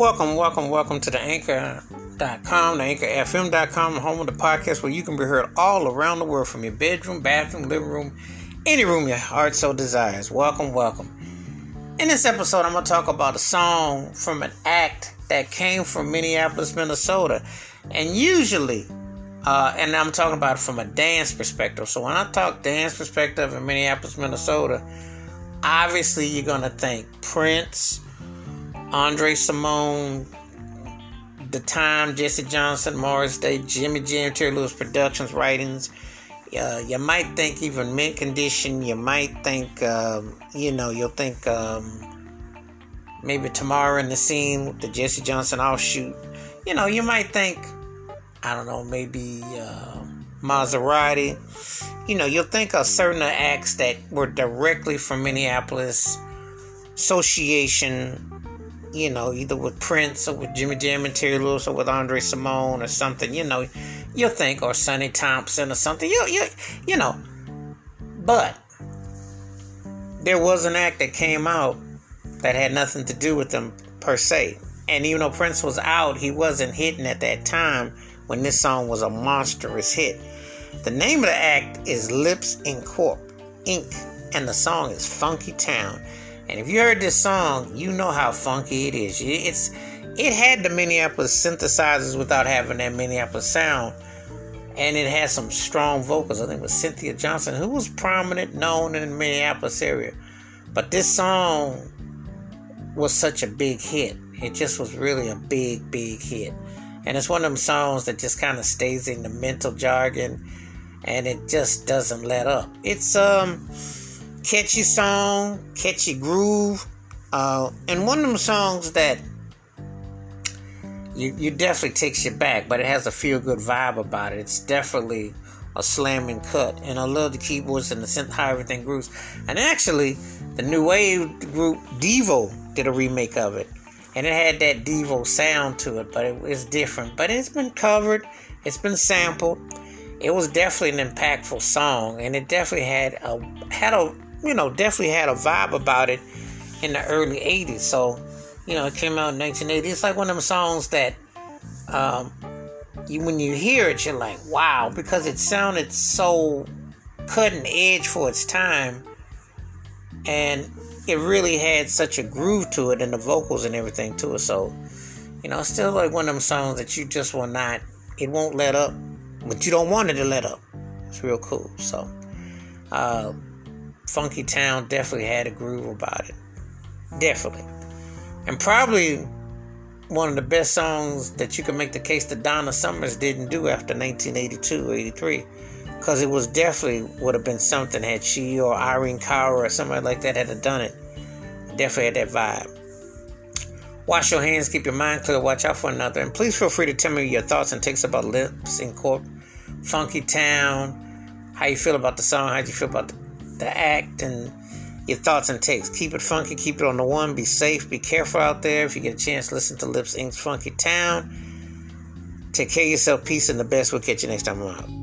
Welcome, welcome, welcome to the anchor.com, the anchorfm.com, home of the podcast where you can be heard all around the world from your bedroom, bathroom, living room, any room your heart so desires. Welcome, welcome. In this episode, I'm going to talk about a song from an act that came from Minneapolis, Minnesota. And usually, uh, and I'm talking about it from a dance perspective. So when I talk dance perspective in Minneapolis, Minnesota, obviously you're going to think Prince, Andre Cymone, The Time, Jesse Johnson, Morris Day, Jimmy Jam, Terry Lewis Productions, writings. Uh, you might think even mint condition. You might think, um, you know, you'll think um, maybe Ta Mara and the Seen with the Jesse Johnson offshoot. You know, you might think, I don't know, maybe uh, Mazarati. You know, you'll think of certain acts that were directly from Minneapolis association you know, either with Prince or with Jimmy Jam and Terry Lewis or with Andre Cymone or something, you know, you'll think, or Sonny Thompson or something, you, you, you know. But there was an act that came out that had nothing to do with them per se. And even though Prince was out, he wasn't hitting at that time when this song was a monstrous hit. The name of the act is Lipps Incorp Inc. And the song is Funkytown. And if you heard this song, you know how funky it is. It's it had the Minneapolis synthesizers without having that Minneapolis sound. And it had some strong vocals. I think it was Cynthia Johnson, who was prominent, known in the Minneapolis area. But this song was such a big hit. It just was really a big, big hit. And it's one of them songs that just kind of stays in the mental jargon and it just doesn't let up. It's um catchy song, catchy groove, uh, and one of them songs that you, you definitely takes you back, but it has a feel good vibe about it. It's definitely a slamming cut, and I love the keyboards and the synth how everything grooves. And actually, the new wave group Devo did a remake of it, and it had that Devo sound to it, but it was different. But it's been covered, it's been sampled. It was definitely an impactful song, and it definitely had a had a you know, definitely had a vibe about it in the early 80s. So, you know, it came out in 1980. It's like one of them songs that um, you, when you hear it, you're like, wow, because it sounded so cutting edge for its time. And it really had such a groove to it and the vocals and everything to it. So, you know, it's still like one of them songs that you just will not, it won't let up, but you don't want it to let up. It's real cool. So, uh, Funkytown definitely had a groove about it. Definitely. And probably one of the best songs that you can make the case that Donna Summers didn't do after 1982 83. Because it was definitely would have been something had she or Irene Cara or somebody like that had done it. Definitely had that vibe. Wash your hands, keep your mind clear, watch out for another. And please feel free to tell me your thoughts and takes about Lipps Incorp, Funkytown, how you feel about the song, how you feel about the the act and your thoughts and takes. Keep it funky, keep it on the one, be safe, be careful out there. If you get a chance, listen to Lipps Inc.'s Funkytown. Take care of yourself, peace, and the best. We'll catch you next time. I'm out.